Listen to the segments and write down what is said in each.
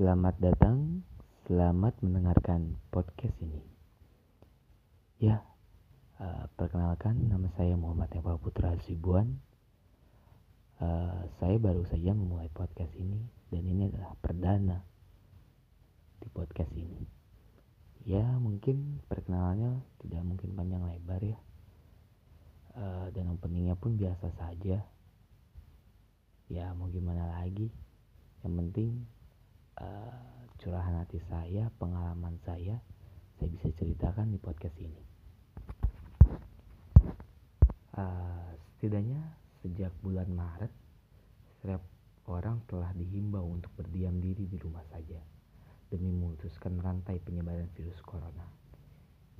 Selamat datang, selamat mendengarkan podcast ini. Ya, uh, perkenalkan nama saya Muhammad Eva Putra Sibuan. Uh, saya baru saja memulai podcast ini dan ini adalah perdana di podcast ini. Ya, mungkin perkenalannya tidak mungkin panjang lebar ya. Uh, dan openingnya pun biasa saja. Ya, mau gimana lagi? Yang penting uh, curahan hati saya, pengalaman saya, saya bisa ceritakan di podcast ini. Uh, setidaknya sejak bulan Maret, setiap orang telah dihimbau untuk berdiam diri di rumah saja demi memutuskan rantai penyebaran virus corona.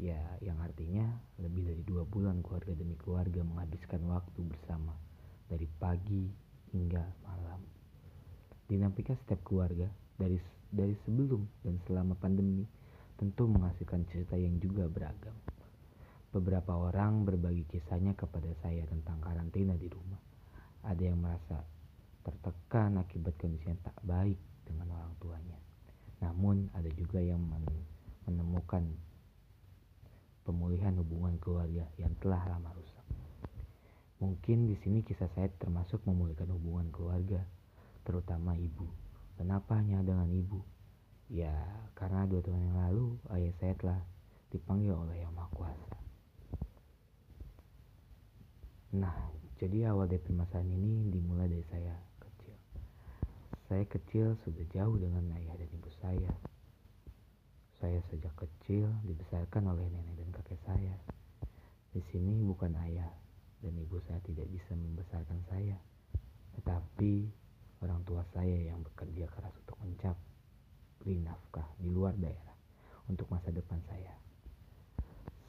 Ya, yang artinya lebih dari dua bulan keluarga demi keluarga menghabiskan waktu bersama dari pagi hingga malam. Dinamika setiap keluarga dari dari sebelum dan selama pandemi tentu menghasilkan cerita yang juga beragam. Beberapa orang berbagi kisahnya kepada saya tentang karantina di rumah. Ada yang merasa tertekan akibat kondisi yang tak baik dengan orang tuanya. Namun ada juga yang menemukan pemulihan hubungan keluarga yang telah lama rusak. Mungkin di sini kisah saya termasuk memulihkan hubungan keluarga, terutama ibu. Kenapa hanya dengan ibu? Ya, karena dua tahun yang lalu ayah saya telah dipanggil oleh Yang Maha Kuasa. Nah, jadi awal dari permasalahan ini dimulai dari saya kecil. Saya kecil sudah jauh dengan ayah dan ibu saya. Saya sejak kecil dibesarkan oleh nenek dan kakek saya. Di sini bukan ayah dan ibu saya tidak bisa membesarkan saya, tetapi orang tua saya yang bekerja keras untuk mencari nafkah di luar daerah untuk masa depan saya.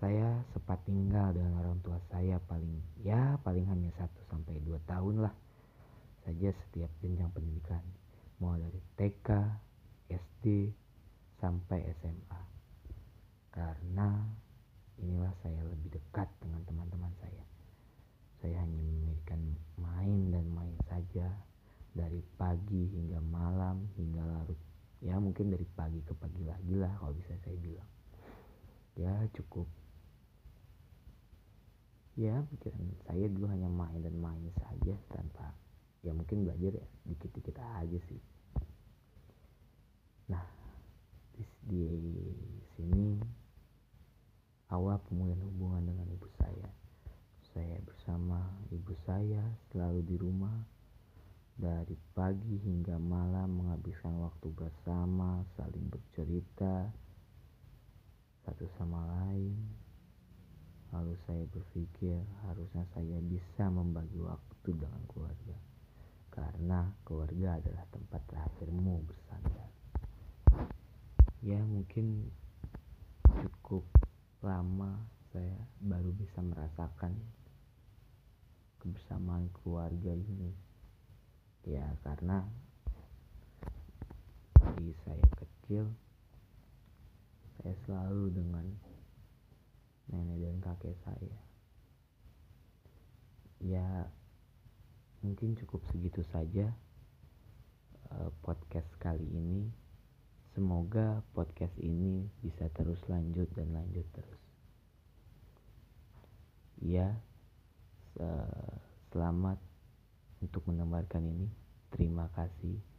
Saya sempat tinggal dengan orang tua saya paling ya paling hanya 1 sampai 2 tahun lah saja setiap jenjang pendidikan mulai dari TK, SD sampai SMA. Karena inilah saya lebih dekat dengan teman-teman saya. Saya hanya memberikan main dan main saja dari pagi hingga malam hingga larut. Ya mungkin dari pagi ke pagi lagi lah kalau bisa saya bilang. Ya cukup. Ya pikiran saya dulu hanya main dan main saja tanpa ya mungkin belajar ya dikit-dikit aja sih. Nah di, di sini awal pemulihan hubungan dengan ibu saya. Saya bersama ibu saya selalu di rumah dari pagi hingga malam menghabiskan waktu bersama, saling bercerita satu sama lain. Lalu saya berpikir harusnya saya bisa membagi waktu dengan keluarga. Karena keluarga adalah tempat terakhirmu bersandar. Ya mungkin cukup lama saya baru bisa merasakan kebersamaan keluarga ini ya karena di saya kecil saya selalu dengan nenek dan kakek saya. Ya mungkin cukup segitu saja uh, podcast kali ini. Semoga podcast ini bisa terus lanjut dan lanjut terus. Ya selamat untuk mendengarkan ini. Terima kasih.